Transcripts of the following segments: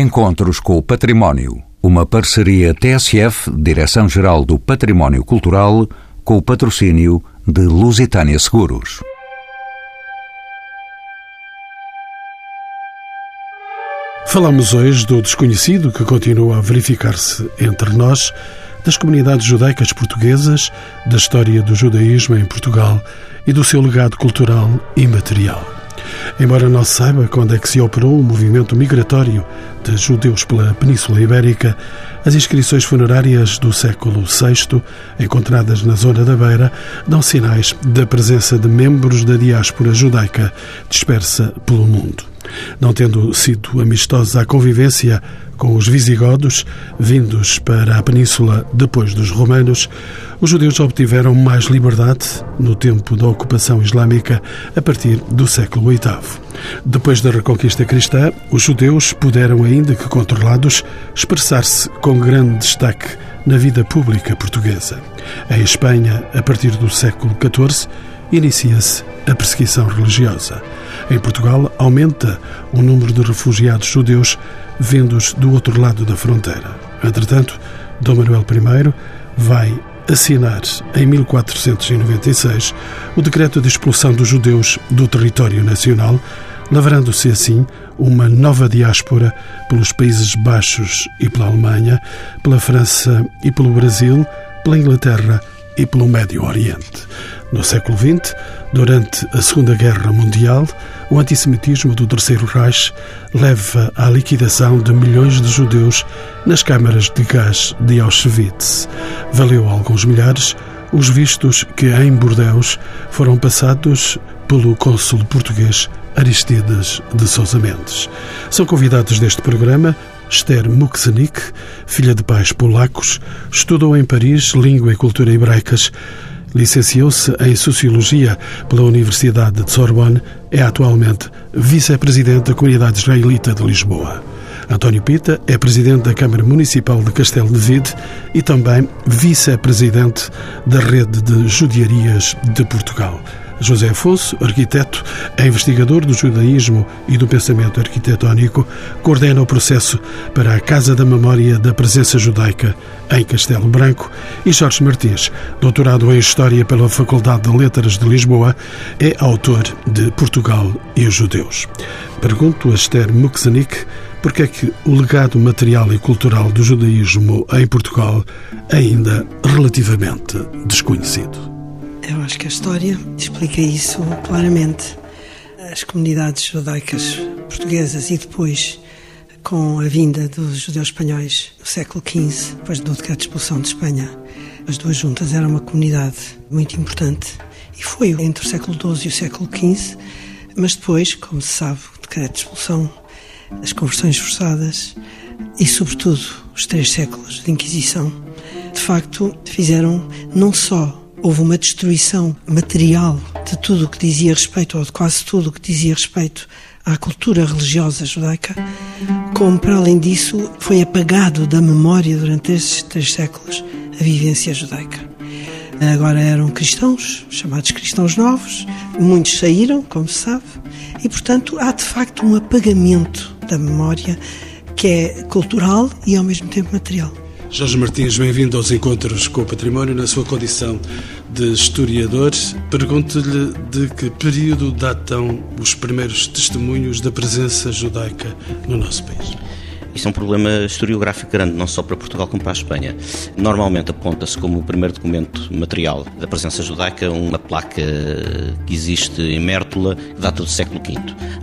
Encontros com o Património. Uma parceria TSF, Direção-Geral do Património Cultural, com o patrocínio de Lusitânia Seguros. Falamos hoje do desconhecido que continua a verificar-se entre nós, das comunidades judaicas portuguesas, da história do judaísmo em Portugal e do seu legado cultural e material. Embora não se saiba quando é que se operou o movimento migratório de judeus pela Península Ibérica, as inscrições funerárias do século VI, encontradas na zona da Beira, dão sinais da presença de membros da diáspora judaica dispersa pelo mundo. Não tendo sido amistosa a convivência com os visigodos, vindos para a península depois dos romanos, os judeus obtiveram mais liberdade no tempo da ocupação islâmica a partir do século VIII. Depois da reconquista cristã, os judeus puderam, ainda que controlados, expressar-se com grande destaque na vida pública portuguesa. Em Espanha, a partir do século XIV, inicia-se a perseguição religiosa. Em Portugal, aumenta o número de refugiados judeus vindos do outro lado da fronteira. Entretanto, Dom Manuel I vai assinar em 1496 o decreto de expulsão dos judeus do território nacional, lavrando-se assim uma nova diáspora pelos Países Baixos e pela Alemanha, pela França e pelo Brasil, pela Inglaterra e pelo Médio Oriente. No século XX, durante a Segunda Guerra Mundial, o antissemitismo do Terceiro Reich leva à liquidação de milhões de judeus nas câmaras de gás de Auschwitz. Valeu a alguns milhares os vistos que em Bordeus foram passados pelo cônsul português Aristides de Sousa Mendes. São convidados deste programa Esther Muksenik, filha de pais polacos, estudou em Paris língua e cultura hebraicas, licenciou-se em Sociologia pela Universidade de Sorbonne, é atualmente vice-presidente da Comunidade Israelita de Lisboa. António Pita é presidente da Câmara Municipal de Castelo de Vide e também vice-presidente da Rede de Judiarias de Portugal. José Afonso, arquiteto, é investigador do judaísmo e do pensamento arquitetónico, coordena o processo para a Casa da Memória da Presença Judaica em Castelo Branco e Jorge Martins, doutorado em História pela Faculdade de Letras de Lisboa, é autor de Portugal e os Judeus. Pergunto a Esther Mukzanik porque é que o legado material e cultural do judaísmo em Portugal é ainda relativamente desconhecido. Eu acho que a história explica isso claramente. As comunidades judaicas portuguesas e depois com a vinda dos judeus espanhóis no século XV, depois do decreto de expulsão de Espanha, as duas juntas eram uma comunidade muito importante e foi entre o século XII e o século XV, mas depois, como se sabe, o decreto de expulsão, as conversões forçadas e, sobretudo, os três séculos de Inquisição, de facto, fizeram não só houve uma destruição material de tudo o que dizia respeito, ou de quase tudo o que dizia respeito à cultura religiosa judaica, como para além disso foi apagado da memória durante estes três séculos a vivência judaica. Agora eram cristãos, chamados cristãos novos, muitos saíram, como se sabe, e portanto há de facto um apagamento da memória que é cultural e ao mesmo tempo material. Jorge Martins, bem-vindo aos Encontros com o Património na sua condição de historiador. Pergunto-lhe de que período datam os primeiros testemunhos da presença judaica no nosso país. Isso é um problema historiográfico grande, não só para Portugal como para a Espanha. Normalmente aponta-se como o primeiro documento material da presença judaica uma placa que existe em Mértola, que data do século V.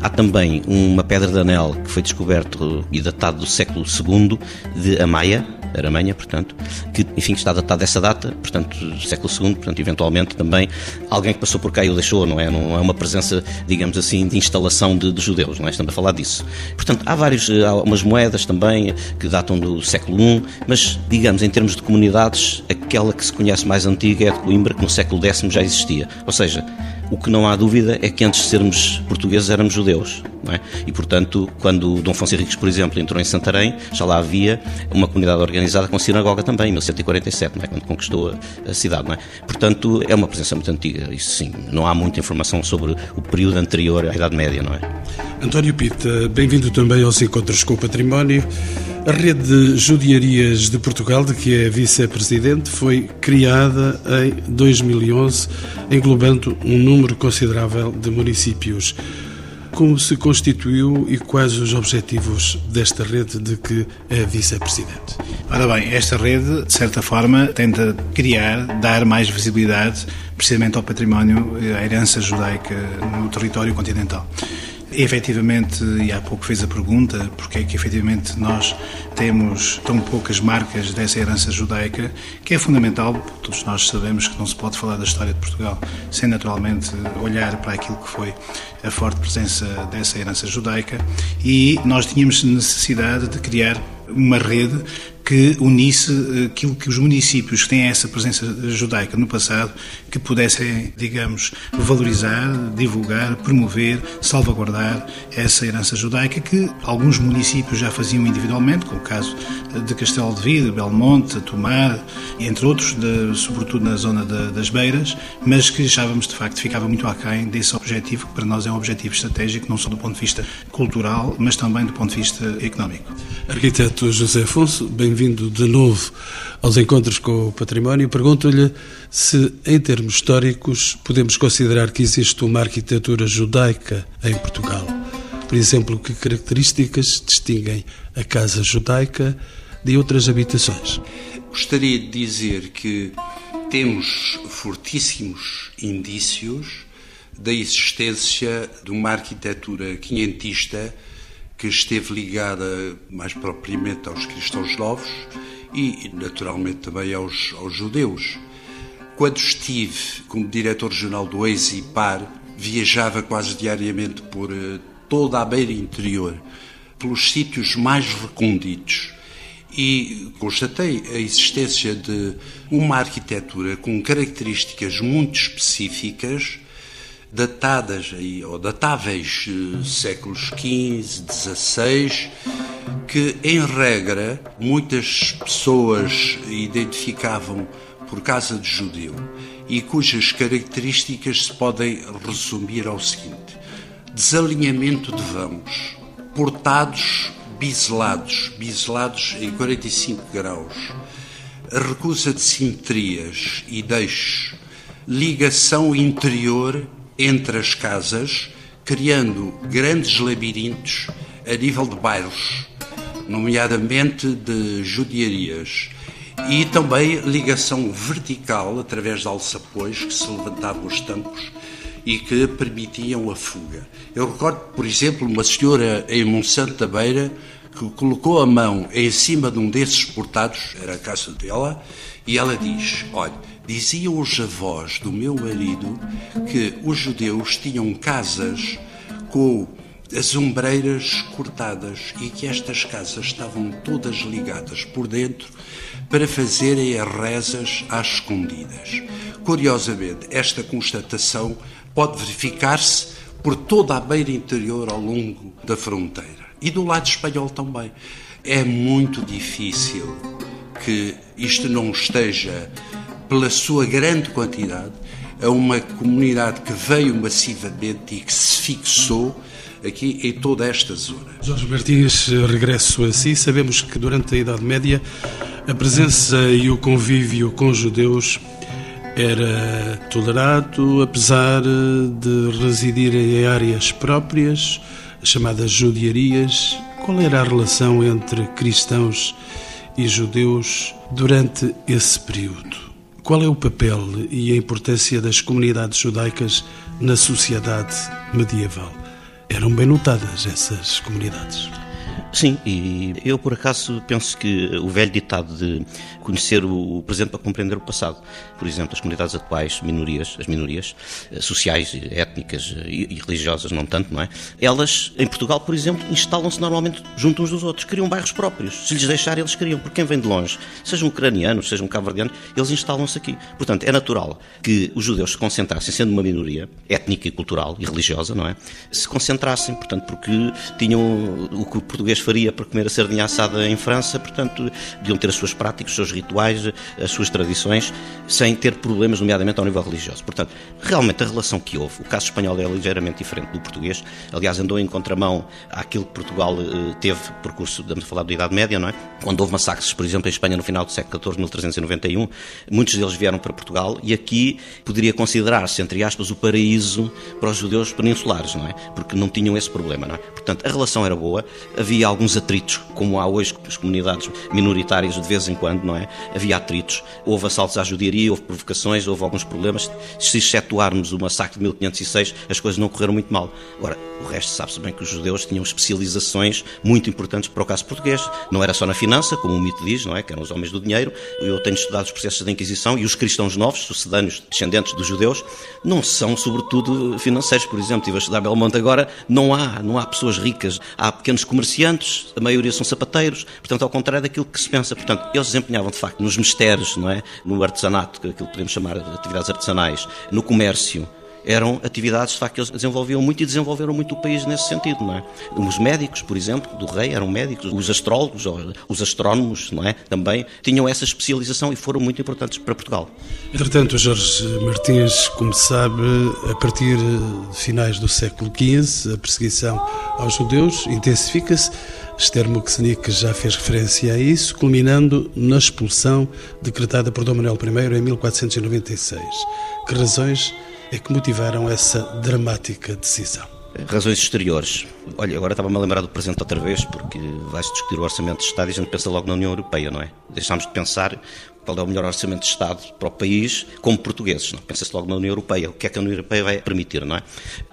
Há também uma pedra de anel que foi descoberto e datado do século II de Amaia, Aramanha, portanto, que, enfim, está datado dessa data, portanto, século II, portanto, eventualmente também alguém que passou por cá e o deixou, não é? Não é uma presença, digamos assim, de instalação de, de judeus, não é? Estamos a falar disso. Portanto, há vários, há umas moedas também que datam do século I, mas, digamos, em termos de comunidades, aquela que se conhece mais antiga é a de Coimbra, que no século X já existia. Ou seja, O que não há dúvida é que antes de sermos portugueses éramos judeus. É? E, portanto, quando Dom Afonso Henriques, por exemplo, entrou em Santarém, já lá havia uma comunidade organizada com sinagoga também, em 1147, é? quando conquistou a, cidade. É? Portanto, é uma presença muito antiga, isso sim. Não há muita informação sobre o período anterior à Idade Média, não é? António Pita, bem-vindo também aos Encontros com o Património. A rede de judiarias de Portugal, de que é vice-presidente, foi criada em 2011, englobando um número considerável de municípios. Como se constituiu e quais os objetivos desta rede de que é vice-presidente? Ora bem, esta rede, de certa forma, tenta criar, dar mais visibilidade precisamente ao património, à herança judaica no território continental. Efetivamente, e há pouco fez a pergunta, porque é que efetivamente nós temos tão poucas marcas dessa herança judaica, que é fundamental, todos nós sabemos que não se pode falar da história de Portugal sem naturalmente olhar para aquilo que foi a forte presença dessa herança judaica, e nós tínhamos necessidade de criar uma rede que unisse eh, aquilo que os municípios que têm essa presença judaica no passado, que pudessem, digamos, valorizar, divulgar, promover, salvaguardar essa herança judaica que alguns municípios já faziam individualmente, como o caso de Castelo de Vida, Belmonte, Tomar, entre outros, de, sobretudo na zona de, das Beiras, mas que achávamos de facto ficava muito aquém desse objetivo, que para nós é um objetivo estratégico, não só do ponto de vista cultural, mas também do ponto de vista económico. Arquiteto José Afonso, bem-vindo de novo aos encontros com o património. Pergunto-lhe se, em termos históricos, podemos considerar que existe uma arquitetura judaica em Portugal. Por exemplo, que características distinguem a casa judaica de outras habitações? Gostaria de dizer que temos fortíssimos indícios da existência de uma arquitetura quinhentista que esteve ligada mais propriamente aos cristãos novos e, naturalmente, também aos, aos judeus. Quando estive como diretor regional do EISIPAR, viajava quase diariamente por eh, toda a beira interior, pelos sítios mais recônditos e constatei a existência de uma arquitetura com características muito específicas datadas aí, ou datáveis eh, séculos XV, XVI, que em regra muitas pessoas identificavam por casa de judeu e cujas características se podem resumir ao seguinte: desalinhamento de vãos, portados biselados, biselados em 45 graus, recusa de simetrias e deixos, ligação interior entre as casas, criando grandes labirintos a nível de bairros, nomeadamente de judiarias, e também ligação vertical através de alçapões que se levantavam os tampos e que permitiam a fuga. Eu recordo, por exemplo, uma senhora em Monsanto da Beira que colocou a mão em cima de um desses portados, era a casa dela, e ela diz: Olha, diziam os avós do meu marido que os judeus tinham casas com as ombreiras cortadas e que estas casas estavam todas ligadas por dentro para fazerem as rezas às escondidas. Curiosamente, esta constatação pode verificar-se por toda a beira interior ao longo da fronteira e do lado espanhol também. É muito difícil que isto não esteja, pela sua grande quantidade, a uma comunidade que veio massivamente e que se fixou aqui em toda esta zona. Jorge Martins, regresso a si. Sabemos que durante a Idade Média a presença e o convívio com judeus era tolerado, apesar de residirem em áreas próprias, chamadas judiarias. Qual era a relação entre cristãos e judeus durante esse período? Qual é o papel e a importância das comunidades judaicas na sociedade medieval? Eram bem notadas essas comunidades. Sim, e eu por acaso penso que o velho ditado de conhecer o presente para compreender o passado, por exemplo, as comunidades atuais, minorias, as minorias eh, sociais, étnicas e religiosas, não tanto, não é? Elas, em Portugal, por exemplo, instalam-se normalmente junto uns dos outros, criam bairros próprios. Se lhes deixar, eles criam, porque quem vem de longe, sejam ucranianos, sejam cabo-verdianos, eles instalam-se aqui. Portanto, é natural que os judeus se concentrassem, sendo uma minoria étnica e cultural e religiosa, não é? Se concentrassem, portanto, porque tinham o que o português faria para comer a sardinha assada em França, portanto, deviam ter as suas práticas, os seus rituais, as suas tradições, sem ter problemas, nomeadamente ao nível religioso. Portanto, realmente a relação que houve, o caso espanhol é ligeiramente diferente do português, aliás, andou em contramão àquilo que Portugal eh, teve, percurso, estamos a falar da Idade Média, não é? Quando houve massacres, por exemplo, em Espanha no final do século XIV, 1391, muitos deles vieram para Portugal e aqui poderia considerar-se, entre aspas, o paraíso para os judeus peninsulares, não é? Porque não tinham esse problema, não é? Portanto, a relação era boa, havia alguns atritos, como há hoje com as comunidades minoritárias de vez em quando, não é? Havia atritos, houve assaltos à judiaria, houve provocações, houve alguns problemas. Se excetuarmos o massacre de 1506, as coisas não correram muito mal. Agora, o resto sabe-se bem que os judeus tinham especializações muito importantes para o caso português. Não era só na finança, como o mito diz, não é? Que eram os homens do dinheiro. Eu tenho estudado os processos da Inquisição e os cristãos novos, sucedâneos, descendentes dos judeus, não são, sobretudo, financeiros. Por exemplo, estive a estudar Belmonte agora, não há, não há pessoas ricas, há pequenos comerciantes, a maioria são sapateiros, portanto, ao contrário daquilo que se pensa. Portanto, eles desempenhavam, de facto, nos mistérios, não é? No artesanato, aquilo que podemos chamar de atividades artesanais, no comércio, eram atividades de facto que eles desenvolviam muito e desenvolveram muito o país nesse sentido, não é? Os médicos, por exemplo, do rei eram médicos, os astrólogos, os astrónomos, não é? Também tinham essa especialização e foram muito importantes para Portugal. Entretanto, Jorge Martins, como sabe, a partir de finais do século XV, a perseguição aos judeus intensifica-se. Esther Muxenic já fez referência a isso, culminando na expulsão decretada por Dom Manuel I em 1496. Que razões é que motivaram essa dramática decisão? Razões exteriores. Olha, agora estava-me a lembrar do presente outra vez, porque vai-se discutir o orçamento de Estado e a gente pensa logo na União Europeia, não é? Deixámos de pensar qual é o melhor orçamento de Estado para o país, como portugueses. Não? Pensa-se logo na União Europeia. O que é que a União Europeia vai permitir, não é?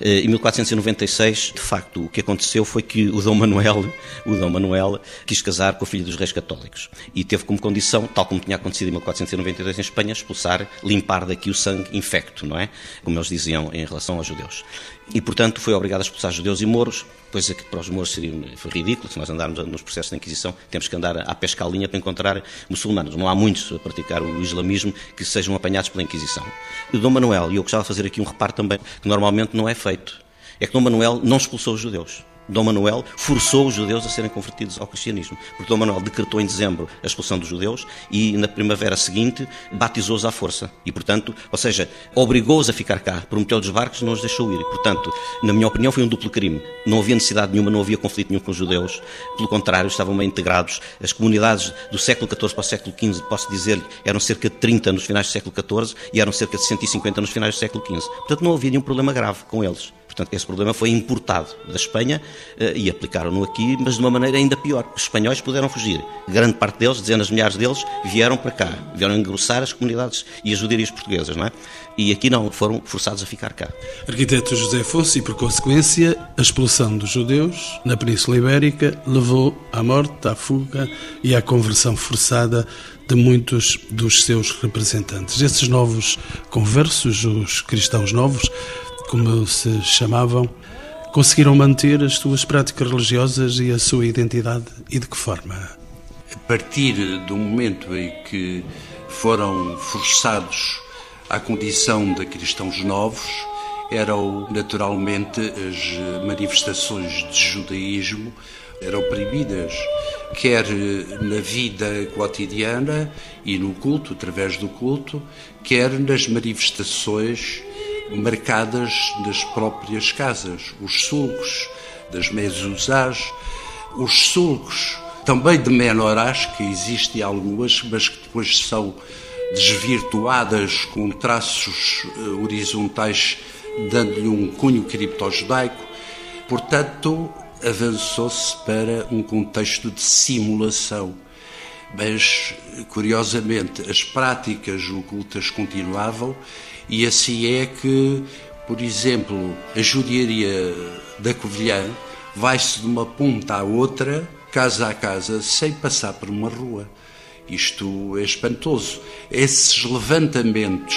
Eh, em 1496, de facto, o que aconteceu foi que o Dom Manuel, o Dom Manuel quis casar com a filha dos reis católicos e teve como condição, tal como tinha acontecido em 1492 em Espanha, expulsar, limpar daqui o sangue infecto, não é? Como eles diziam em relação aos judeus. E, portanto, foi obrigado a expulsar judeus e moros, coisa que para os moros seria ridículo. Se nós andarmos nos processos de Inquisição, temos que andar à pesca à linha para encontrar muçulmanos. Não há muitos a praticar o islamismo que sejam apanhados pela Inquisição. E Dom Manuel, e eu gostava de fazer aqui um reparo também, que normalmente não é feito, é que Dom Manuel não expulsou os judeus. Dom Manuel forçou os judeus a serem convertidos ao cristianismo. Porque Dom Manuel decretou em dezembro a expulsão dos judeus e na primavera seguinte batizou-os à força. E, portanto, ou seja, obrigou-os a ficar cá, prometeu-lhes barcos, não os deixou ir. E, portanto, na minha opinião, foi um duplo crime. Não havia necessidade nenhuma, não havia conflito nenhum com os judeus. Pelo contrário, estavam bem integrados. As comunidades do século XIV para o século XV, posso dizer-lhe, eram cerca de 30 nos finais do século XIV e eram cerca de 150 nos finais do século XV. Portanto, não havia nenhum problema grave com eles. Portanto, esse problema foi importado da Espanha e aplicaram-no aqui, mas de uma maneira ainda pior. Os espanhóis puderam fugir. Grande parte deles, dezenas de milhares deles, vieram para cá, vieram engrossar as comunidades e as juderias portuguesas, não é? E aqui não, foram forçados a ficar cá. Arquiteto José Afonso, e por consequência, a expulsão dos judeus na Península Ibérica levou à morte, à fuga e à conversão forçada de muitos dos seus representantes. Esses novos conversos, os cristãos novos, como se chamavam, conseguiram manter as suas práticas religiosas e a sua identidade e de que forma? A partir do momento em que foram forçados à condição de cristãos novos, eram naturalmente as manifestações de judaísmo eram proibidas, quer na vida cotidiana e no culto, através do culto, quer nas manifestações marcadas nas próprias casas, os sulcos das mezuzás, os sulcos também de menorás, que existem algumas, mas que depois são desvirtuadas com traços eh, horizontais, dando-lhe um cunho criptojudaico. Portanto, avançou-se para um contexto de simulação. Mas, curiosamente, as práticas ocultas continuavam e assim é que, por exemplo, a judiaria da Covilhã vai-se de uma ponta à outra casa a casa, sem passar por uma rua. Isto é espantoso. Esses levantamentos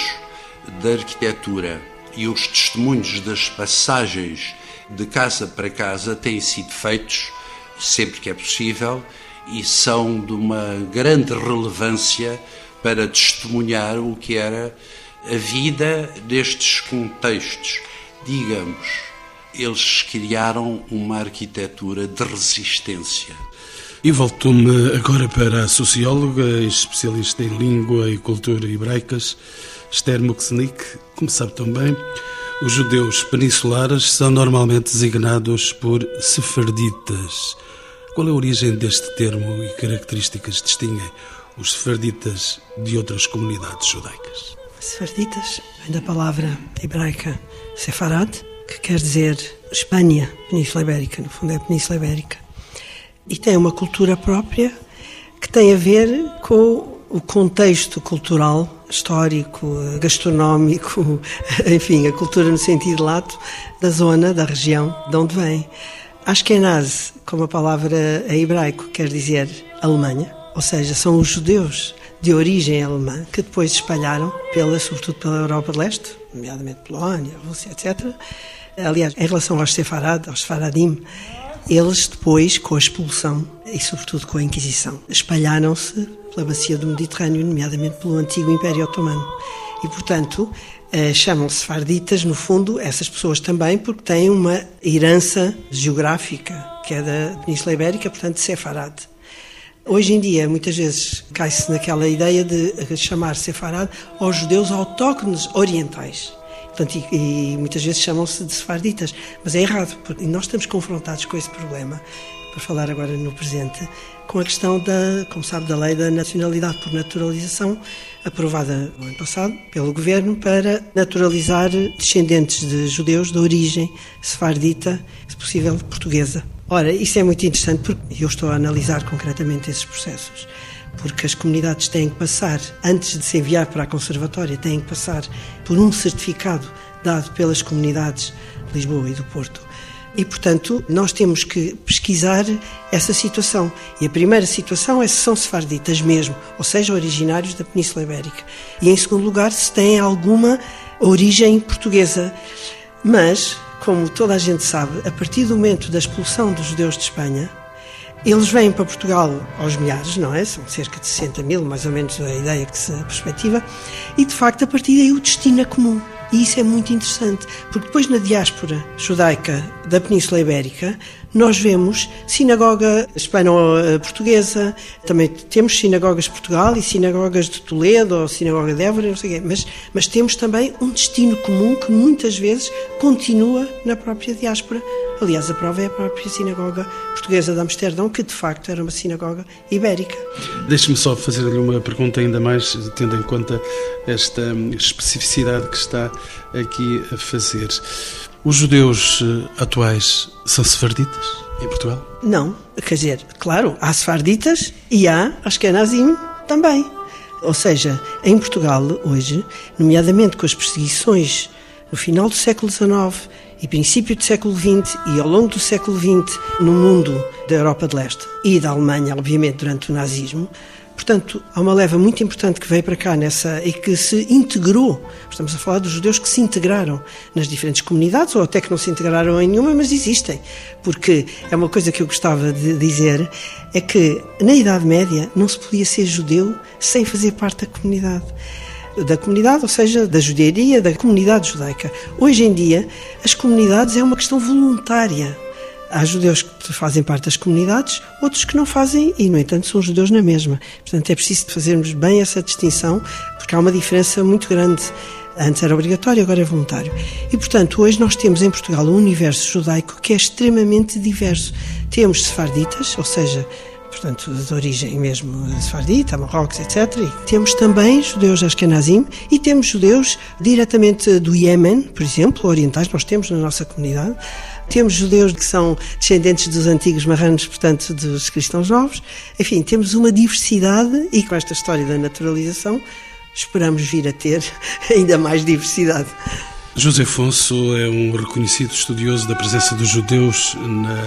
da arquitetura e os testemunhos das passagens de casa para casa têm sido feitos sempre que é possível e são de uma grande relevância para testemunhar o que era a vida destes contextos. Digamos, eles criaram uma arquitetura de resistência. E volto-me agora para a socióloga, especialista em língua e cultura hebraicas, Esther Muxnik. Como sabe também, os judeus peninsulares são normalmente designados por sefarditas. Qual é a origem deste termo e características distinguem os sefarditas de outras comunidades judaicas? Sefarditas vem da palavra hebraica sefarad, que quer dizer Espanha, Península Ibérica, no fundo é a Península Ibérica. E tem uma cultura própria que tem a ver com o contexto cultural, histórico, gastronómico, enfim, a cultura no sentido lato da zona, da região de onde vem. Ashkenaz, como a palavra em hebraico quer dizer Alemanha, ou seja, são os judeus de origem alemã que depois espalharam, pela, sobretudo pela Europa de Leste, nomeadamente Polónia, Rússia, etc. Aliás, em relação aos Sefarad, aos Faradim, eles depois, com a expulsão e sobretudo com a Inquisição, espalharam-se pela bacia do Mediterrâneo, nomeadamente pelo antigo Império Otomano. E, portanto, eh, chamam-se farditas, no fundo, essas pessoas também, porque têm uma herança geográfica, que é da Península Ibérica, portanto, Sefarad. Hoje em dia, muitas vezes, cai-se naquela ideia de chamar Sefarad aos judeus autóctones orientais. Portanto, e, e, muitas vezes chamam-se de sefarditas, mas é errado, porque nós estamos confrontados com esse problema, para falar agora no presente, com a questão da, como sabe, da lei da nacionalidade por naturalização, aprovada no ano passado pelo governo para naturalizar descendentes de judeus de origem sefardita, se possível portuguesa. Ora, isso é muito interessante porque eu estou a analisar concretamente esses processos. Porque as comunidades têm que passar, antes de se enviar para a conservatória, têm que passar por um certificado dado pelas comunidades de Lisboa e do Porto. E, portanto, nós temos que pesquisar essa situação. E a primeira situação é se são sefarditas mesmo, ou seja, originários da Península Ibérica. E, em segundo lugar, se têm alguma origem portuguesa. Mas como toda a gente sabe, a partir do momento da expulsão dos judeus de Espanha, eles vêm para Portugal aos milhares, não é? São cerca de 60 mil, mais ou menos a ideia que se perspectiva, e de facto a partir daí o destino é comum. E isso é muito interessante, porque depois na diáspora judaica da Península Ibérica, nós vemos sinagoga hispano-portuguesa, também temos sinagogas de Portugal e sinagogas de Toledo ou sinagoga de Évora, não sei quê, mas, mas temos também um destino comum que muitas vezes continua na própria diáspora. Aliás, a prova é a própria sinagoga portuguesa de Amsterdão, que de facto era uma sinagoga ibérica. Deixe-me só fazer-lhe uma pergunta ainda mais, tendo em conta esta especificidade que está aqui a fazer. Os judeus eh, atuais são sefarditas em Portugal? Não, quer dizer, claro, há sefarditas e há Ashkenazim também. Ou seja, em Portugal hoje, nomeadamente com as perseguições no final do século XIX e princípio do século XX e ao longo do século XX no mundo da Europa de Leste e da Alemanha, obviamente, durante o nazismo, Portanto, há uma leva muito importante que veio para cá nessa e que se integrou. Estamos a falar dos judeus que se integraram nas diferentes comunidades, ou até que não se integraram em nenhuma, mas existem. Porque é uma coisa que eu gostava de dizer: é que na Idade Média não se podia ser judeu sem fazer parte da comunidade da comunidade, ou seja, da judiaria, da comunidade judaica. Hoje em dia, as comunidades é uma questão voluntária. Há judeus que fazem parte das comunidades, outros que não fazem e, no entanto, são judeus na mesma. Portanto, é preciso fazermos bem essa distinção, porque há uma diferença muito grande. Antes era obrigatório, agora é voluntário. E, portanto, hoje nós temos em Portugal um universo judaico que é extremamente diverso. Temos sefarditas, ou seja, portanto, de origem mesmo sefardita, Marrocos, etc. E temos também judeus ashkenazim e temos judeus diretamente do Iêmen, por exemplo, orientais, nós temos na nossa comunidade. Temos judeus que são descendentes dos antigos marranos, portanto, dos cristãos novos. Enfim, temos uma diversidade e com esta história da naturalização esperamos vir a ter ainda mais diversidade. José Afonso é um reconhecido estudioso da presença dos judeus na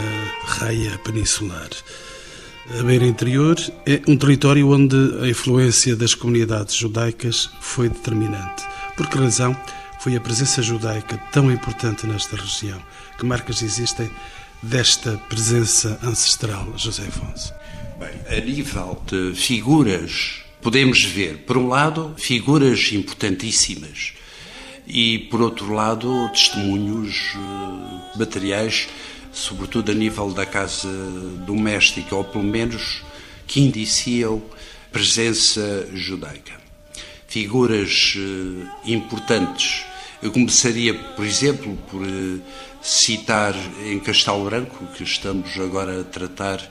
raia peninsular. A Beira Interior é um território onde a influência das comunidades judaicas foi determinante. Por que razão foi a presença judaica tão importante nesta região? Que marcas existem desta presença ancestral, José Afonso? Bem, a nível de figuras, podemos ver, por um lado, figuras importantíssimas e, por outro lado, testemunhos eh, materiais, sobretudo a nível da casa doméstica, ou pelo menos que indiciam presença judaica. Figuras eh, importantes. Eu começaria, por exemplo, por eh, citar em Castelo Branco, que estamos agora a tratar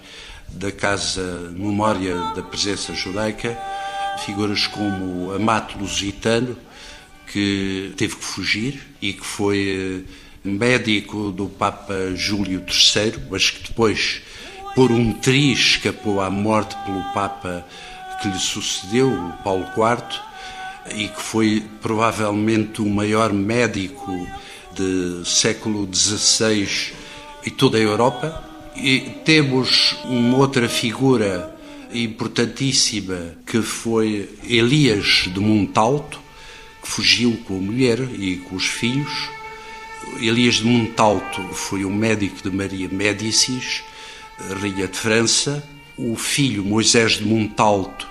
da Casa Memória da Presença Judaica, figuras como Amato Lusitano, que teve que fugir e que foi eh, médico do Papa Júlio III, mas que depois, por um triz, escapou à morte pelo Papa que lhe sucedeu, Paulo IV, e que foi provavelmente o maior médico de século XVI e toda a Europa. E temos uma outra figura importantíssima que foi Elias de Montalto, que fugiu com a mulher e com os filhos. Elias de Montalto foi o médico de Maria Médicis, rainha de França. O filho Moisés de Montalto,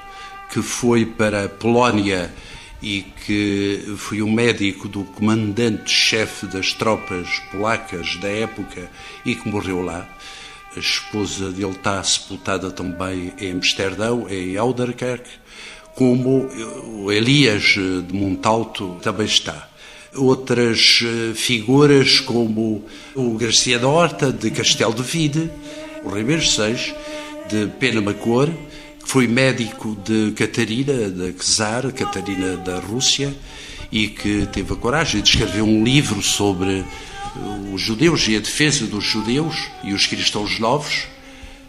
que foi para a Polónia e que foi o médico do comandante-chefe das tropas polacas da época e que morreu lá. A esposa dele está sepultada também em Amsterdão, em Ouderkerk, como o Elias de Montalto também está. Outras eh, figuras, como o Garcia da Horta, de Castelo de Vide, o Ribeiro Seis, de Pena Macor, foi médico de Catarina, da Czar, Catarina da Rússia, e que teve a coragem de escrever um livro sobre os judeus e a defesa dos judeus e os cristãos novos.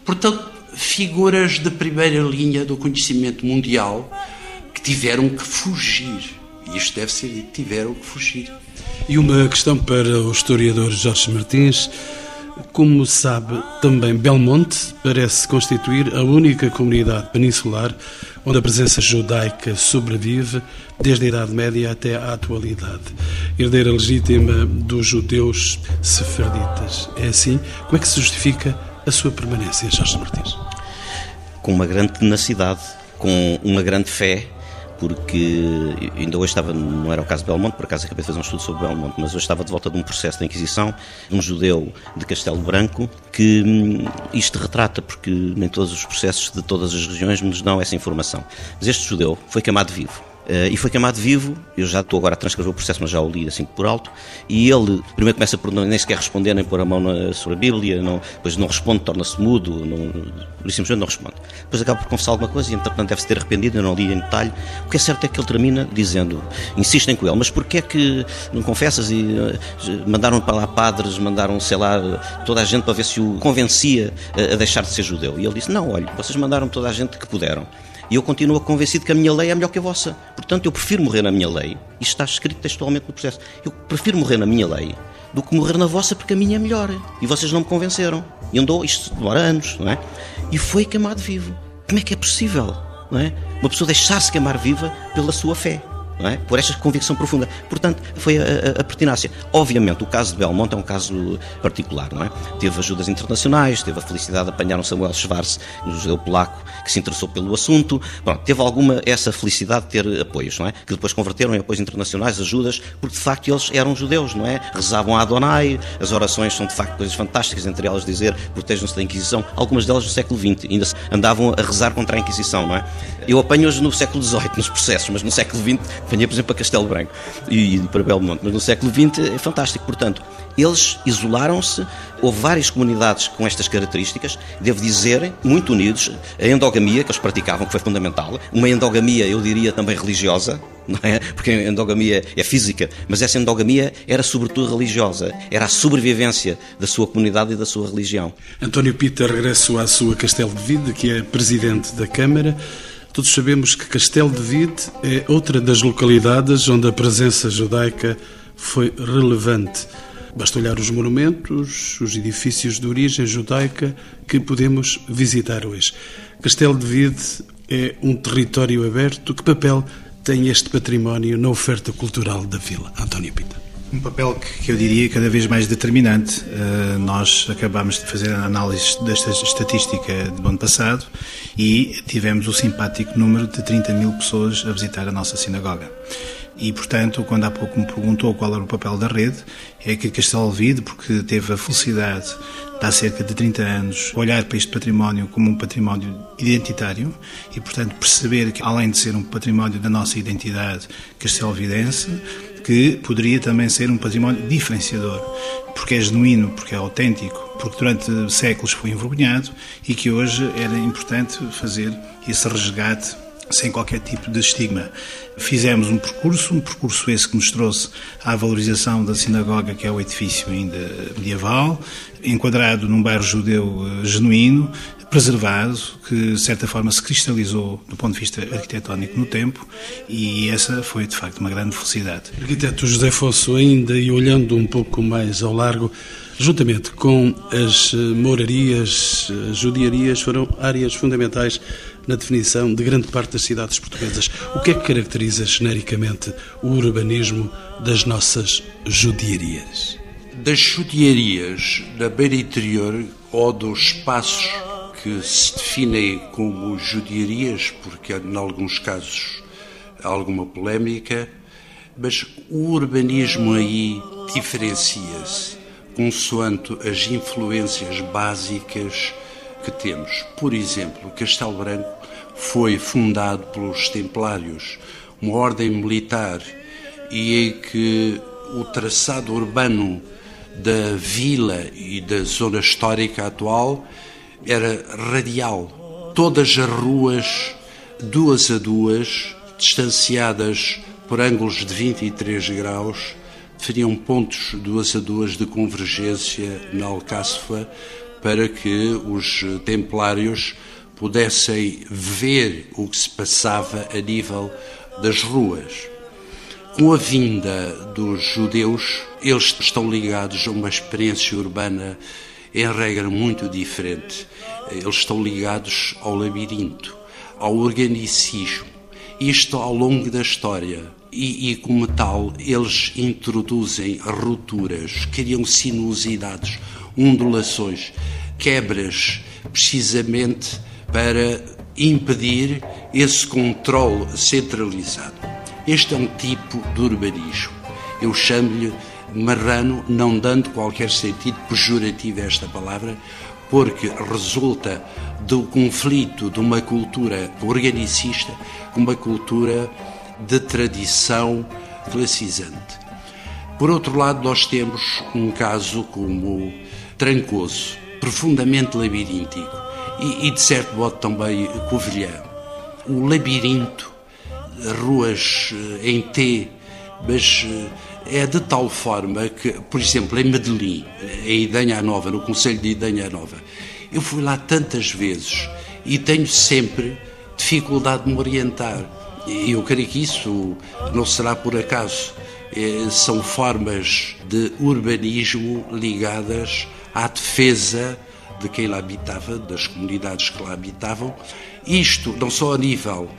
Portanto, figuras de primeira linha do conhecimento mundial que tiveram que fugir. Isto deve ser tiveram que fugir. E uma questão para o historiador Jorge Martins. Como sabe, também Belmonte parece constituir a única comunidade peninsular onde a presença judaica sobrevive desde a Idade Média até à atualidade. Herdeira legítima dos judeus sefarditas. É assim? Como é que se justifica a sua permanência, Jorge Martins? Com uma grande tenacidade, com uma grande fé porque ainda hoje estava, não era o caso de Belmonte, por acaso acabei de fazer um estudo sobre Belmonte, mas hoje estava de volta de um processo da Inquisição, um judeu de Castelo Branco, que hum, isto retrata, porque nem todos os processos de todas as regiões nos dão essa informação. Mas este judeu foi queimado vivo e foi queimado vivo, eu já estou agora a transcrever o processo, mas já o li assim por alto, e ele primeiro começa por nem sequer responder, nem pôr a mão na, sobre a Bíblia, não, depois não responde, torna-se mudo, não, simplesmente não responde. Depois acaba por confessar alguma coisa e entretanto deve-se ter arrependido, eu não li em detalhe. O que é certo é que ele termina dizendo, insistem com ele, mas porquê é que não confessas? E uh, mandaram para lá padres, mandaram, sei lá, toda a gente para ver se o convencia a, a deixar de ser judeu. E ele disse, não, olha, vocês mandaram toda a gente que puderam. E eu continuo convencido que a minha lei é melhor que a vossa. Portanto, eu prefiro morrer na minha lei. Isto está escrito textualmente no processo. Eu prefiro morrer na minha lei do que morrer na vossa porque a minha é melhor. E vocês não me convenceram. E andou, isto demora anos, não é? E foi queimado vivo. Como é que é possível, não é? Uma pessoa deixar-se queimar viva pela sua fé é? por esta convicção profunda. Portanto, foi a, a, a, pertinácia. Obviamente, o caso de Belmonte é um caso particular, não é? Teve ajudas internacionais, teve a felicidade de apanhar um Samuel Schwarz, um judeu polaco, que se interessou pelo assunto. Teve alguma essa felicidade de ter apoios, não é? Que depois converteram em apoios internacionais, ajudas, porque de facto eles eram judeus, não é? Rezavam a Adonai, as orações são de facto coisas fantásticas, entre elas dizer protejam-se da Inquisição, algumas delas no século XX, ainda andavam a rezar contra a Inquisição, não é? Eu apanho hoje no século XVIII nos processos, mas no século XX apanhei, por exemplo, para Castelo Branco e, e para Belmonte, mas no século XX é fantástico. Portanto, eles isolaram-se, houve várias comunidades com estas características, devo dizer, muito unidos. A endogamia, que eles praticavam, que foi fundamental, uma endogamia, eu diria, também religiosa, não é? Porque a endogamia é física, mas essa endogamia era sobretudo religiosa, era a sobrevivência da sua comunidade e da sua religião. António Pita, regresso à sua Castelo de Vide, que é presidente da Câmara. Todos sabemos que Castelo de Vide é outra das localidades onde a presença judaica foi relevante. Basta olhar os monumentos, os edifícios de origem judaica que podemos visitar hoje. Castelo de Vide é um território aberto. Que papel tem este património na oferta cultural da vila? António Pita. Um papel que eu diria cada vez mais determinante. Eh, nós acabamos de fazer a análise desta estatística do ano passado e tivemos o simpático número de 30 mil pessoas a visitar a nossa sinagoga. E, portanto, quando há pouco me perguntou qual era o papel da rede, é que Castelo Vide, porque teve a felicidade de há cerca de 30 anos olhar para este património como um património identitário e, portanto, perceber que, além de ser um património da nossa identidade castelvidense, que poderia também ser um património diferenciador, porque é genuíno, porque é autêntico, porque durante séculos foi envergonhado e que hoje era importante fazer esse resgate sem qualquer tipo de estigma. Fizemos um percurso, um percurso esse que nos trouxe à valorização da sinagoga, que é o edifício ainda medieval, enquadrado num bairro judeu eh, genuíno, preservado, que de certa forma se cristalizou do ponto de vista arquitetónico no tempo e essa foi de facto uma grande felicidade. Arquiteto José Fosso, ainda e olhando um pouco mais ao largo, juntamente com as eh, morarias, as judiarias, foram áreas fundamentais na definição de grande parte das cidades portuguesas. O que é que caracteriza genericamente o urbanismo das nossas judiarias? Das judiarias da beira interior ou dos espaços que se definem como judiarias, porque em alguns casos há alguma polémica, mas o urbanismo aí diferencia-se consoante as influências básicas que temos. Por exemplo, Castelo Branco foi fundado pelos Templários, uma ordem militar, e em que o traçado urbano da vila e da zona histórica atual era radial. Todas as ruas, duas a duas, distanciadas por ângulos de 23 graus, definiam pontos duas a duas de convergência na Alcáçova para que os templários pudessem ver o que se passava a nível das ruas. Com a vinda dos judeus, eles estão ligados a uma experiência urbana, em regra, muito diferente. Eles estão ligados ao labirinto, ao organicismo. Isto ao longo da história. E, e, como tal, eles introduzem rupturas, criam sinuosidades, ondulações, quebras, precisamente para impedir esse controle centralizado. Este é um tipo de urbanismo. Eu chamo-lhe marrano, não dando qualquer sentido pejorativo a esta palavra, porque resulta do conflito de uma cultura organicista com uma cultura de tradição classizante. Por outro lado, nós temos um caso como Trancoso, profundamente labiríntico e, e de certo modo também Covilhã. O labirinto, ruas eh, em T, mas eh, é de tal forma que, por exemplo, em Medellín, em Idanha Nova, no Conselho de Idanha Nova, eu fui lá tantas vezes e tenho sempre dificuldade de me orientar. E eu creio que isso não será por acaso. É, são formas de urbanismo ligadas à defesa de quem lá habitava, das comunidades que lá habitavam. Isto não só a nível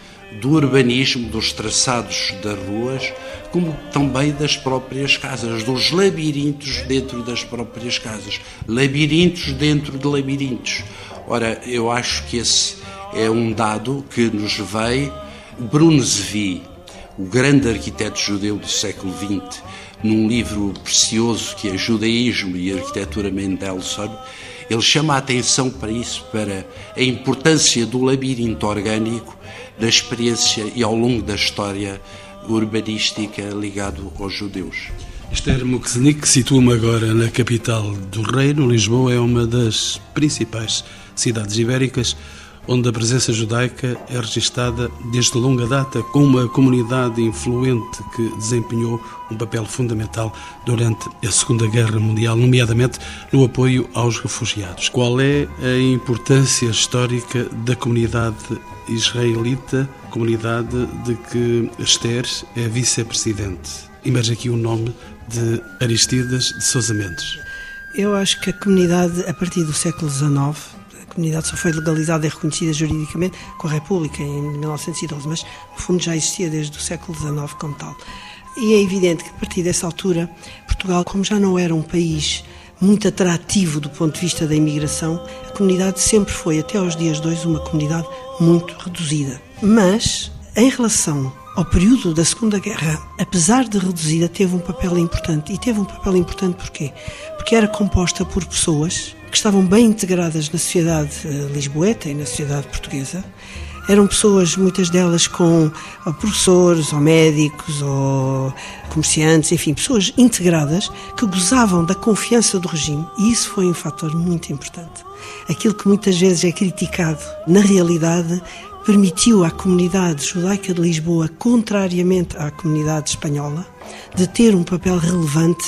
do urbanismo, dos traçados das ruas, como também das próprias casas, dos labirintos dentro das próprias casas, labirintos dentro de labirintos. Ora, eu acho que esse é um dado que nos veio. Bruno Zevi, o grande arquiteto judeu do século XX, num livro precioso que é Judaísmo e Arquitetura Mendelssohn, ele chama a atenção para isso, para a importância do labirinto orgânico da experiência e ao longo da história urbanística ligado aos judeus. Esther Mukznik situa-me agora na capital do reino. Lisboa é uma das principais cidades ibéricas onde a presença judaica é registada desde longa data, com uma comunidade influente que desempenhou um papel fundamental durante a Segunda Guerra Mundial, nomeadamente no apoio aos refugiados. Qual é a importância histórica da comunidade israelita, comunidade de que Esther é vice-presidente? Emerge aqui o nome de Aristides de Sousa Mendes? Eu acho que a comunidade, a partir do século XIX, comunidade só foi legalizada e reconhecida juridicamente com a República em 1912, mas no fundo já existia desde o século XIX como tal. E é evidente que a partir dessa altura, Portugal, como já não era um país muito atrativo do ponto de vista da imigração, a comunidade sempre foi, até aos dias de hoje, uma comunidade muito reduzida. Mas, em relação ao período da Segunda Guerra, apesar de reduzida, teve um papel importante. E teve um papel importante porquê? Porque era composta por pessoas que estavam bem integradas na sociedade eh, lisboeta e na sociedade portuguesa eram pessoas, muitas delas com ou professores, ou médicos, ou comerciantes, enfim, pessoas integradas que gozavam da confiança do regime. E isso foi um fator muito importante. Aquilo que muitas vezes é criticado, na realidade, permitiu à comunidade judaica de Lisboa, contrariamente à comunidade espanhola, de ter um papel relevante.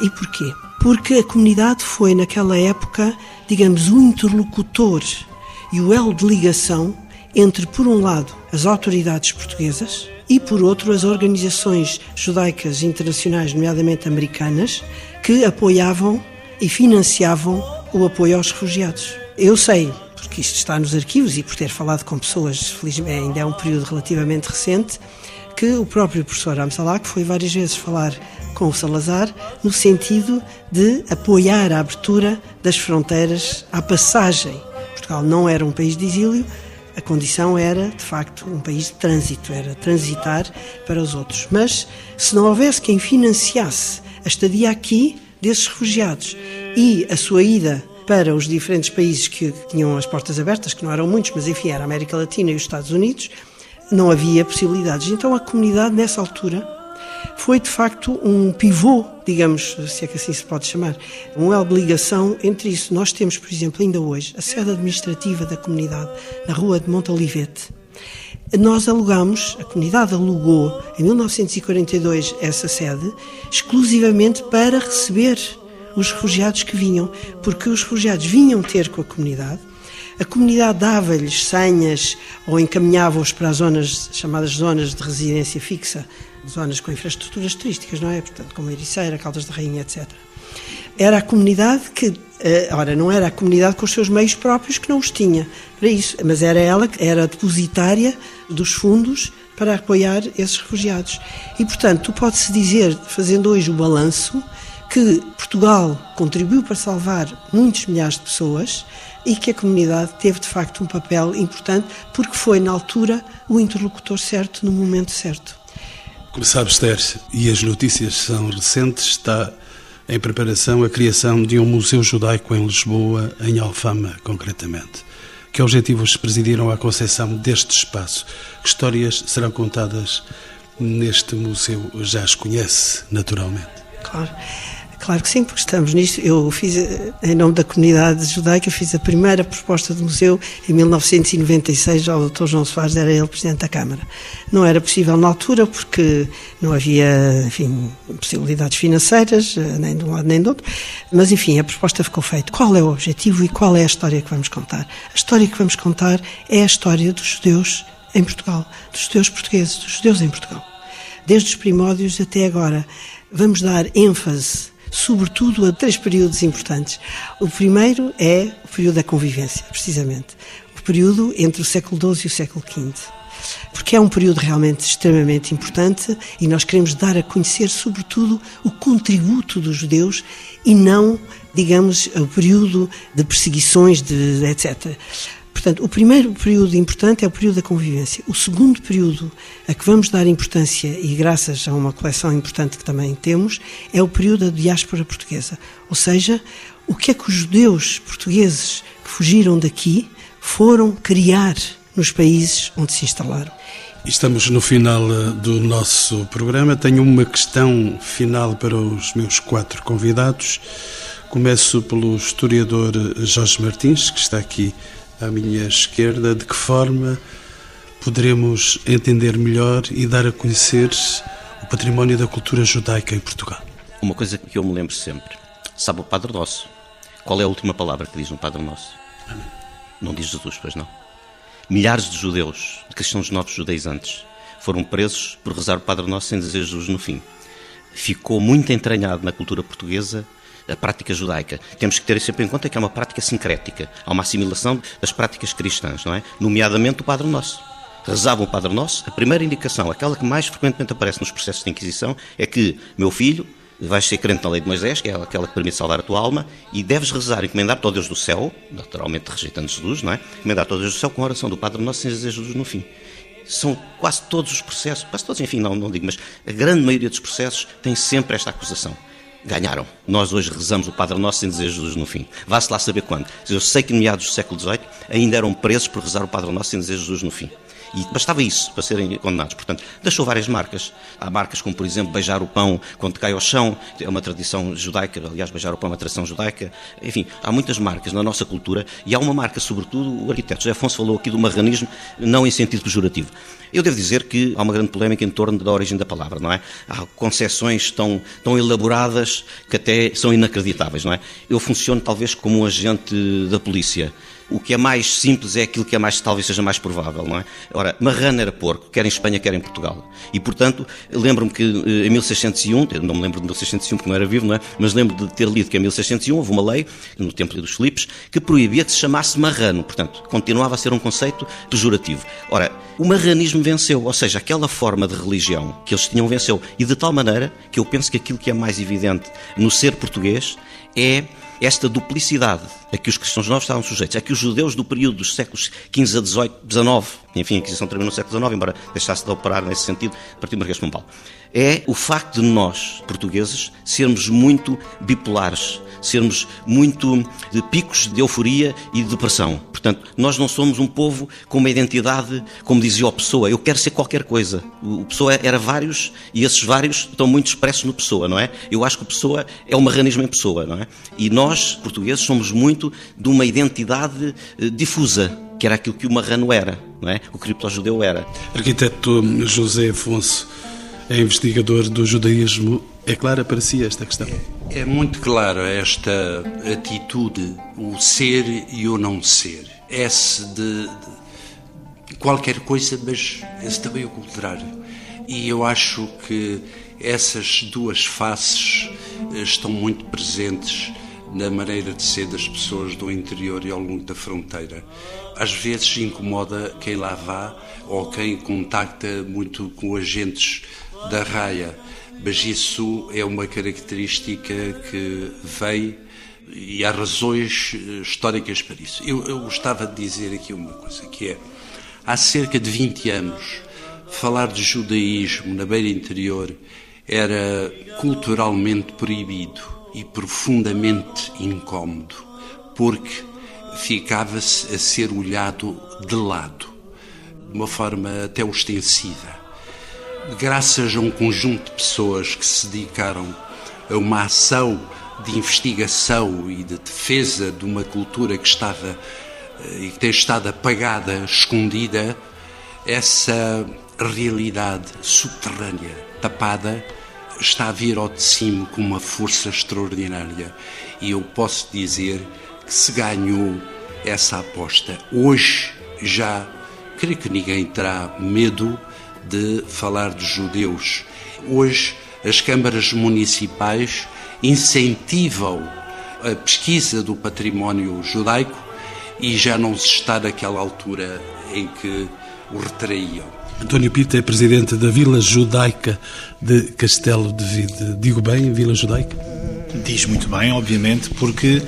E porquê? Porque a comunidade foi, naquela época, digamos, o interlocutor e o elo de ligação entre, por um lado, as autoridades portuguesas e, por outro, as organizações judaicas internacionais, nomeadamente americanas, que apoiavam e financiavam o apoio aos refugiados. Eu sei, porque isto está nos arquivos e por ter falado com pessoas, felizmente ainda é um período relativamente recente, que o próprio professor Amsalak foi várias vezes falar com o Salazar no sentido de apoiar a abertura das fronteiras à passagem. Portugal não era um país de exílio, a condição era, de facto, um país de trânsito, era transitar para os outros. Mas se não houvesse quem financiasse a estadia aqui desses refugiados e a sua ida para os diferentes países que tinham as portas abertas, que não eram muitos, mas enfim, era a América Latina e os Estados Unidos, não havia possibilidades. Então a comunidade, nessa altura, foi de facto um pivô, digamos, se é que assim se pode chamar, uma obrigação entre isso. Nós temos, por exemplo, ainda hoje, a sede administrativa da comunidade na rua de Montalivete. Nós alugamos, a comunidade alugou em 1942 essa sede exclusivamente para receber os refugiados que vinham, porque os refugiados vinham ter com a comunidade, a comunidade dava-lhes senhas ou encaminhava-os para as zonas chamadas zonas de residência fixa, zonas com infraestruturas turísticas, não é? Portanto, como Ericeira, Caldas de Rainha, etc. Era a comunidade que, eh, ora, não era a comunidade com os seus meios próprios que não os tinha para isso, mas era ela que era depositária dos fundos para apoiar esses refugiados. E, portanto, pode-se dizer, fazendo hoje o balanço, que Portugal contribuiu para salvar muitos milhares de pessoas e que a comunidade teve de facto um papel importante porque foi na altura o interlocutor certo no momento certo. Como sabes, Esther, e as notícias são recentes, está em preparação a criação de um museu judaico em Lisboa, em Alfama, concretamente. Que objetivos presidiram a concepção deste espaço? Que histórias serão contadas neste museu? Já as conhece, naturalmente. Claro. Claro que sim, porque estamos nisto. Eu fiz, em nome da comunidade judaica, fiz a primeira proposta do museu em 1996 ao Dr. João Soares, era ele presidente da Câmara. Não era possível na altura porque não havia, enfim, possibilidades financeiras, eh, nem de um lado nem do outro, mas enfim, a proposta ficou feita. Qual é o objetivo e qual é a história que vamos contar? A história que vamos contar é a história dos judeus em Portugal, dos judeus portugueses, dos judeus em Portugal. Desde os primórdios até agora. Vamos dar ênfase sobretudo a três períodos importantes. O primeiro é o período da convivência, precisamente. O período entre o século XII e o século V. Porque é um período realmente extremamente importante e nós queremos dar a conhecer, sobretudo, o contributo dos judeus e não, digamos, o período de perseguições, de, etc. Portanto, o primeiro período importante é o período da convivência. O segundo período a que vamos dar importância, e graças a uma coleção importante que também temos, é o período da diáspora portuguesa. Ou seja, o que é que os judeus portugueses que fugiram daqui foram criar nos países onde se instalaram. Estamos no final eh, do nosso programa. Tenho uma questão final para os meus quatro convidados. Começo pelo historiador Jorge Martins, que está aqui à minha esquerda, de que forma poderemos entender melhor e dar a conhecer o património da cultura judaica em Portugal? Uma coisa que eu me lembro sempre: sabe o Padre Nosso? Qual é a última palavra que diz no Padre Nosso? Amém. Não diz Jesus, pois não. Milhares de judeus, de cristãos novos judaizantes, foram presos por rezar o Padre Nosso sem dizer Jesus no fim. ficou muito entranhado na cultura portuguesa a prática judaica. Temos que ter sempre em conta que é uma prática sincrética. Há uma assimilação das práticas cristãs, não é? Nomeadamente o Padre Nosso. Rezavam o Padre Nosso. A primeira indicação, aquela que mais frequentemente aparece nos processos de Inquisição, é que, meu filho, vais ser crente na lei de Moisés, que é aquela que permite salvar a tua alma, e deves rezar, encomendar-te ao Deus do céu, naturalmente rejeitando Jesus, não é? Encomendar-te ao Deus do céu com a oração do Padre Nosso sem dizer Jesus no fim. São quase todos os processos, quase todos, enfim, não, não digo, mas a grande maioria dos processos tem sempre esta acusação ganharam. Nós hoje rezamos o Padre Nosso sem dizer Jesus no fim. Vá-se lá saber quando. Eu sei que no meados do século XVIII ainda eram presos por rezar o Padre Nosso sem dizer Jesus no fim. E bastava isso para serem condenados. Portanto, deixou várias marcas. Há marcas como, por exemplo, beijar o pão quando cai ao chão, é uma tradição judaica, aliás, beijar o pão é uma tradição judaica. Enfim, há muitas marcas na nossa cultura e há uma marca, sobretudo, o arquiteto José Afonso falou aqui do marranismo, não em sentido pejorativo. Eu devo dizer que há uma grande polémica em torno da origem da palavra, não é? Há concepções tão, tão elaboradas que até são inacreditáveis, não é? Eu funciono talvez como um agente da polícia o que é mais simples é aquilo que é mais, talvez seja mais provável, não é? Ora, marrana era porco, quer em Espanha, quer em Portugal. E, portanto, lembro-me que eh, em 1601, eu não me lembro de 1601 porque não era vivo, não é? Mas lembro de ter lido que em 1601 houve uma lei, no tempo dos Filipes, que proibia que se chamasse marrano. Portanto, continuava a ser um conceito pejorativo. Ora, o marranismo venceu, ou seja, aquela forma de religião que eles tinham venceu. E de tal maneira que eu penso que aquilo que é mais evidente no ser português é esta duplicidade a que os cristãos novos estavam sujeitos, a que os judeus do período dos séculos XV a XVIII, XIX, enfim, a Inquisição terminou no século XIX, embora deixasse de operar nesse sentido a partir do Marquês de Pombal, é o facto de nós, portugueses, sermos muito bipolares, sermos muito de picos de euforia e de depressão. Portanto, nós não somos um povo com uma identidade, como dizia o Pessoa, eu quero ser qualquer coisa. O Pessoa era vários e esses vários estão muito expressos no Pessoa, não é? Eu acho que o Pessoa é o marranismo em Pessoa, não é? E nós, portugueses, somos muito de uma identidade eh, difusa, que era aquilo que o marrano era, não é? O criptojudeu era. Arquiteto José Afonso, é investigador do judaísmo. É clara para si esta questão? É, é muito clara esta atitude, o ser e o não ser. Esse de, de qualquer coisa, mas esse também é o contrário. E eu acho que essas duas faces eh, estão muito presentes na maneira de ser das pessoas do interior e ao longo da fronteira. Às vezes incomoda quem lá vá ou quem contacta muito com agentes da raia, mas isso é uma característica que vem e há razões eh, históricas para isso. Eu, eu gostava de dizer aqui uma coisa, que é, há cerca de 20 anos, falar de judaísmo na beira interior era culturalmente proibido e profundamente incômodo, porque ficava-se a ser olhado de lado, de uma forma até ostensiva. Graças a um conjunto de pessoas que se dedicaram a uma ação de investigação e de defesa de uma cultura que estava eh, e que tem estado apagada, escondida, essa realidade subterrânea, tapada, está a vir ao de cima com uma força extraordinária. E eu posso dizer que se ganhou essa aposta. Hoje já creio que ninguém terá medo de falar de judeus. Hoje, as câmaras municipais incentivam a pesquisa do património judaico e já não se está naquela altura em que o retraíam. António Pita é presidente da Vila Judaica de Castelo de Vide. Digo bem, Vila Judaica? Diz muito bem, obviamente, porque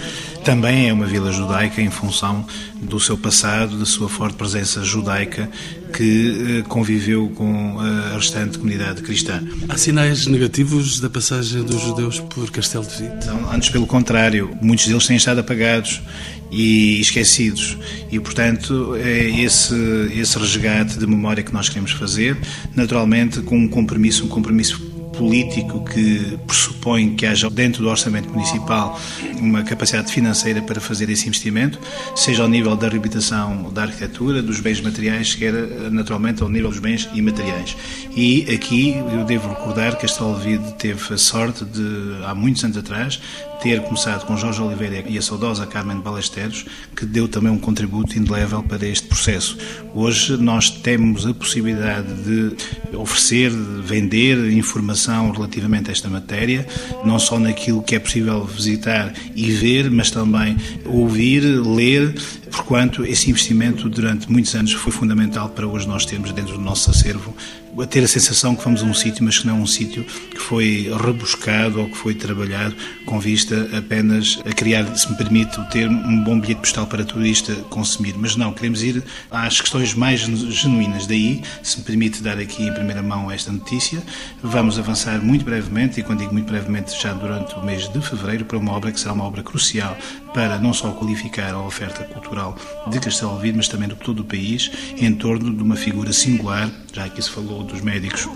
também é uma vila judaica em função do seu passado, da sua forte presença judaica que eh, conviveu com a restante comunidade cristã. Há sinais negativos da passagem dos judeus por Castelo de Vite? Não, antes pelo contrário, muitos deles têm estado apagados e esquecidos. E, portanto, é esse, esse resgate de memória que nós queremos fazer, naturalmente com um compromisso, um compromisso político que pressupõe que haja dentro do orçamento municipal uma capacidade financeira para fazer esse investimento, seja ao nível da reabilitação da arquitetura, dos bens materiais, quer naturalmente ao nível dos bens imateriais. E aqui eu devo recordar que a Vide teve a sorte de, há muitos anos atrás, ter começado com Jorge Oliveira e a saudosa Carmen Balesteros, que deu também um contributo indelével para este processo. Hoje nós temos a possibilidade de oferecer, de vender informação informação relativamente a esta matéria, não só naquilo que é possível visitar e ver, mas também ouvir, ler, porquanto esse investimento durante muitos anos foi fundamental para hoje nós termos dentro do nosso acervo a ter a sensação que vamos a um sítio, mas que não é um sítio que foi rebuscado ou que foi trabalhado com vista apenas a criar, se me permite o termo, um bom bilhete postal para turista consumir. Mas não, queremos ir às questões mais genuínas. Daí, se me permite dar aqui em primeira mão esta notícia, vamos avançar muito brevemente, e quando digo muito brevemente, já durante o mês de fevereiro, para uma obra que será uma obra crucial para não só qualificar a oferta cultural de Castelo Alvido, mas também de todo o país, em torno de uma figura singular, já aqui se falou dos médicos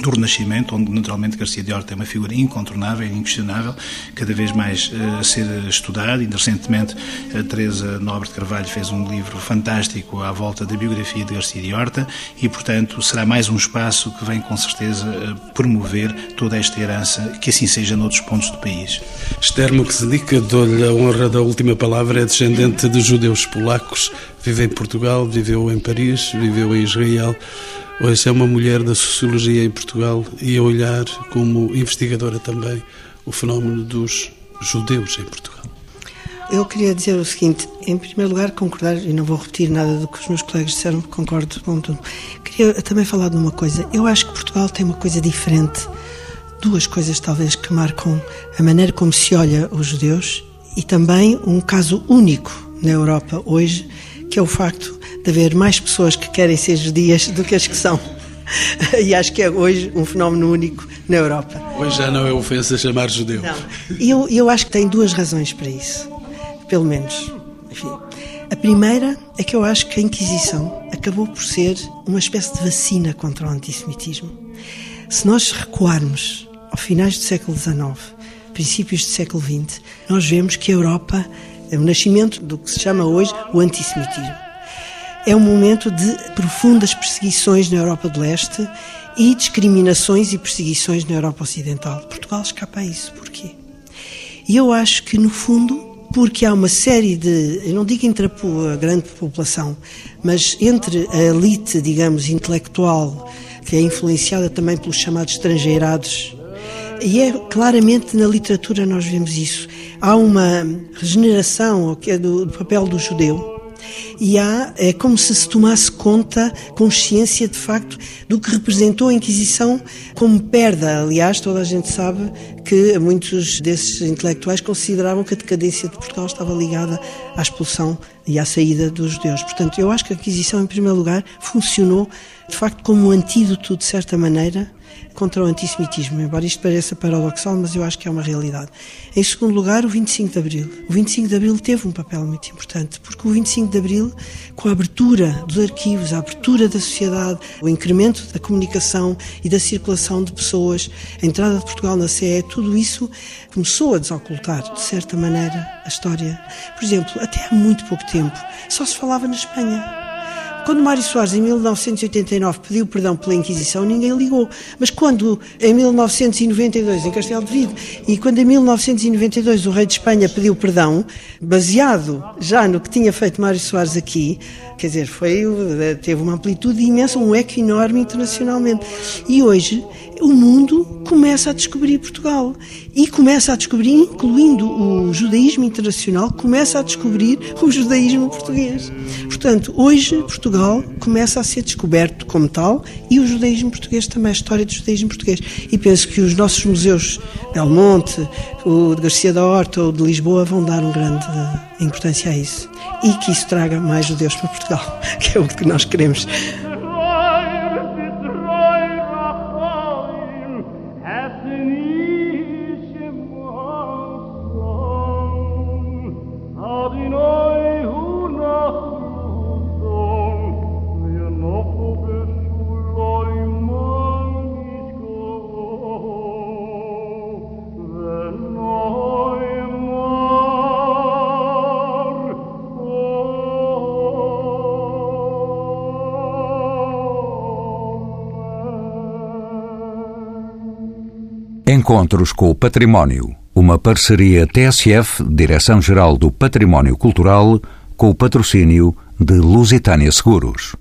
do Renascimento, onde naturalmente Garcia de Horta é uma figura incontornável, inquestionável, cada vez mais uh, a ser estudada. E recentemente a Teresa Nobre de Carvalho fez um livro fantástico à volta da biografia de Garcia de Horta e, portanto, será mais um espaço que vem com certeza promover toda esta herança, que assim seja noutros pontos do país. Esther Muxelica, dou-lhe a honra da última palavra, é descendente de judeus polacos, vive em Portugal, viveu em Paris, viveu em Israel. Hoje é uma mulher da sociologia em Portugal e a olhar como investigadora também o fenómeno dos judeus em Portugal. Eu queria dizer o seguinte, em primeiro lugar concordar, e não vou repetir nada do que os meus colegas disseram, concordo com tudo. Queria também falar de uma coisa. Eu acho que Portugal tem uma coisa diferente, duas coisas talvez que marcam a maneira como se olha os judeus e também um caso único na Europa hoje, que é o facto de haver mais pessoas que querem ser judias do que as que são. E acho que é hoje um fenómeno único na Europa. Hoje já não é ofensa chamar judeu. Não. Eu, eu acho que tem duas razões para isso, pelo menos. Enfim. A primeira é que eu acho que a Inquisição acabou por ser uma espécie de vacina contra o antissemitismo. Se nós recuarmos ao finais do século XIX, princípios do século XX, nós vemos que a Europa o nascimento do que se chama hoje o antissemitismo é um momento de profundas perseguições na Europa do Leste e discriminações e perseguições na Europa Ocidental. Portugal escapa a isso. Porquê? E eu acho que, no fundo, porque há uma série de, eu não digo entre a grande população, mas entre a elite, digamos, intelectual, que é influenciada também pelos chamados estrangeirados, e é claramente na literatura nós vemos isso. Há uma regeneração é do papel do judeu, e há, é como se se tomasse conta, consciência de facto, do que representou a Inquisição como perda. Aliás, toda a gente sabe que muitos desses intelectuais consideravam que a decadência de Portugal estava ligada à expulsão e à saída dos judeus. Portanto, eu acho que a Inquisição, em primeiro lugar, funcionou de facto como um antídoto, de certa maneira, contra o antissemitismo, embora isto pareça paradoxal, mas eu acho que é uma realidade. Em segundo lugar, o 25 de Abril. O 25 de Abril teve um papel muito importante, porque o 25 de Abril, com a abertura dos arquivos, a abertura da sociedade, o incremento da comunicação e da circulação de pessoas, a entrada de Portugal na CE, tudo isso começou a desocultar, de certa maneira, a história. Por exemplo, até há muito pouco tempo, só se falava na Espanha. Quando Mário Soares, em 1989, pediu perdão pela Inquisição, ninguém ligou. Mas quando, em 1992, em Castelo de Vide, e quando em 1992 o rei de Espanha pediu perdão, baseado já no que tinha feito Mário Soares aqui, quer dizer, foi, teve uma amplitude imensa, um eco enorme internacionalmente. E hoje o mundo começa a descobrir Portugal e começa a descobrir, incluindo o judaísmo internacional, começa a descobrir o judaísmo português. Portanto, hoje Portugal começa a ser descoberto como tal e o judaísmo português também, a história do judaísmo português. E penso que os nossos museus, Belmonte, o de Garcia da Horta ou de Lisboa, vão dar um grande importância a isso. E que isso traga mais judeus para Portugal, que é o que nós queremos. Encontros com o Património. Uma parceria TSF, Direção-Geral do Património Cultural, com o patrocínio de Lusitânia Seguros.